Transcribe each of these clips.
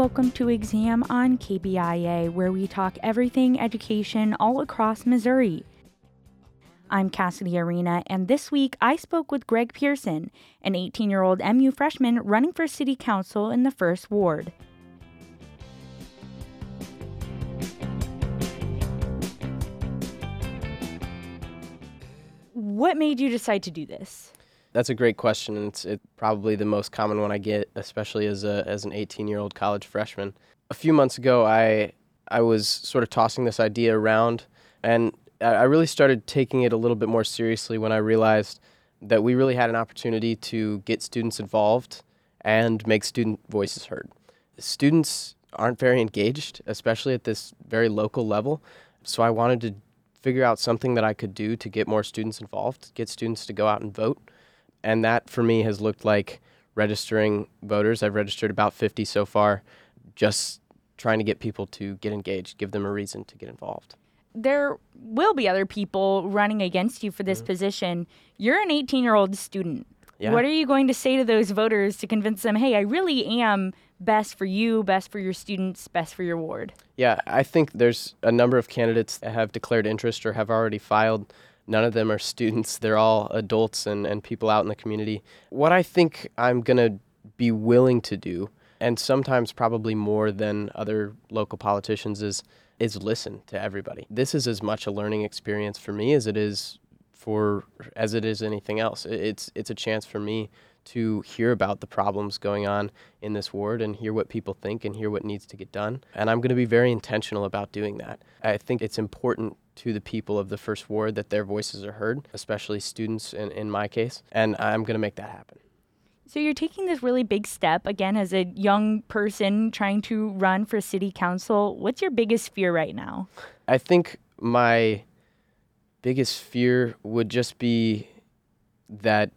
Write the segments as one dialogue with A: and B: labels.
A: Welcome to Exam on KBIA, where we talk everything education all across Missouri. I'm Cassidy Arena, and this week I spoke with Greg Pierson, an 18 year old MU freshman running for city council in the First Ward. What made you decide to do this?
B: That's a great question, it's it, probably the most common one I get, especially as a as an 18 year old college freshman. A few months ago, I I was sort of tossing this idea around, and I really started taking it a little bit more seriously when I realized that we really had an opportunity to get students involved and make student voices heard. Students aren't very engaged, especially at this very local level, so I wanted to figure out something that I could do to get more students involved, get students to go out and vote and that for me has looked like registering voters. I've registered about 50 so far, just trying to get people to get engaged, give them a reason to get involved.
A: There will be other people running against you for this mm-hmm. position. You're an 18 year old student. Yeah. What are you going to say to those voters to convince them, hey, I really am best for you, best for your students, best for your ward?
B: Yeah, I think there's a number of candidates that have declared interest or have already filed None of them are students. They're all adults and, and people out in the community. What I think I'm going to be willing to do, and sometimes probably more than other local politicians, is is listen to everybody. This is as much a learning experience for me as it is for as it is anything else. It's it's a chance for me to hear about the problems going on in this ward and hear what people think and hear what needs to get done. And I'm going to be very intentional about doing that. I think it's important to the people of the first ward that their voices are heard, especially students in, in my case, and I'm going to make that happen.
A: So you're taking this really big step again as a young person trying to run for city council. What's your biggest fear right now?
B: I think my biggest fear would just be that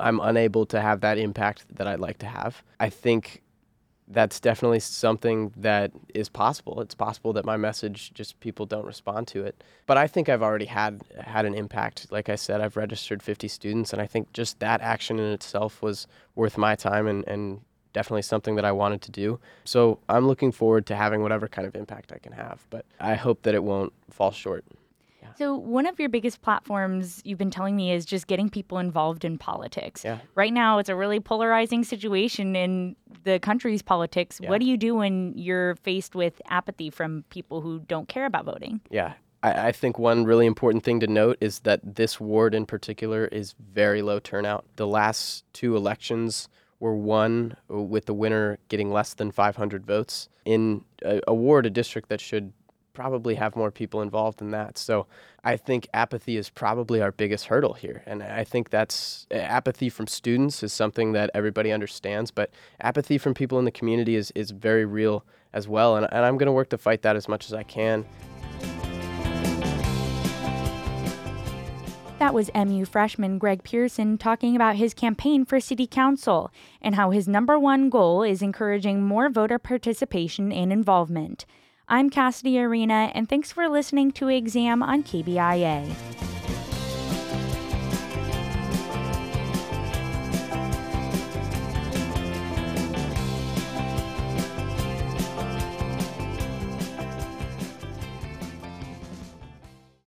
B: I'm unable to have that impact that I'd like to have. I think that's definitely something that is possible. It's possible that my message just people don't respond to it. But I think I've already had had an impact. Like I said, I've registered 50 students and I think just that action in itself was worth my time and, and definitely something that I wanted to do. So I'm looking forward to having whatever kind of impact I can have. But I hope that it won't fall short.
A: So, one of your biggest platforms you've been telling me is just getting people involved in politics.
B: Yeah.
A: Right now, it's a really polarizing situation in the country's politics. Yeah. What do you do when you're faced with apathy from people who don't care about voting?
B: Yeah. I, I think one really important thing to note is that this ward in particular is very low turnout. The last two elections were won with the winner getting less than 500 votes in a, a ward, a district that should probably have more people involved in that. So I think apathy is probably our biggest hurdle here. And I think that's apathy from students is something that everybody understands, but apathy from people in the community is, is very real as well. And, and I'm going to work to fight that as much as I can.
A: That was MU freshman Greg Pierson talking about his campaign for city council and how his number one goal is encouraging more voter participation and involvement. I'm Cassidy Arena, and thanks for listening to Exam on KBIA.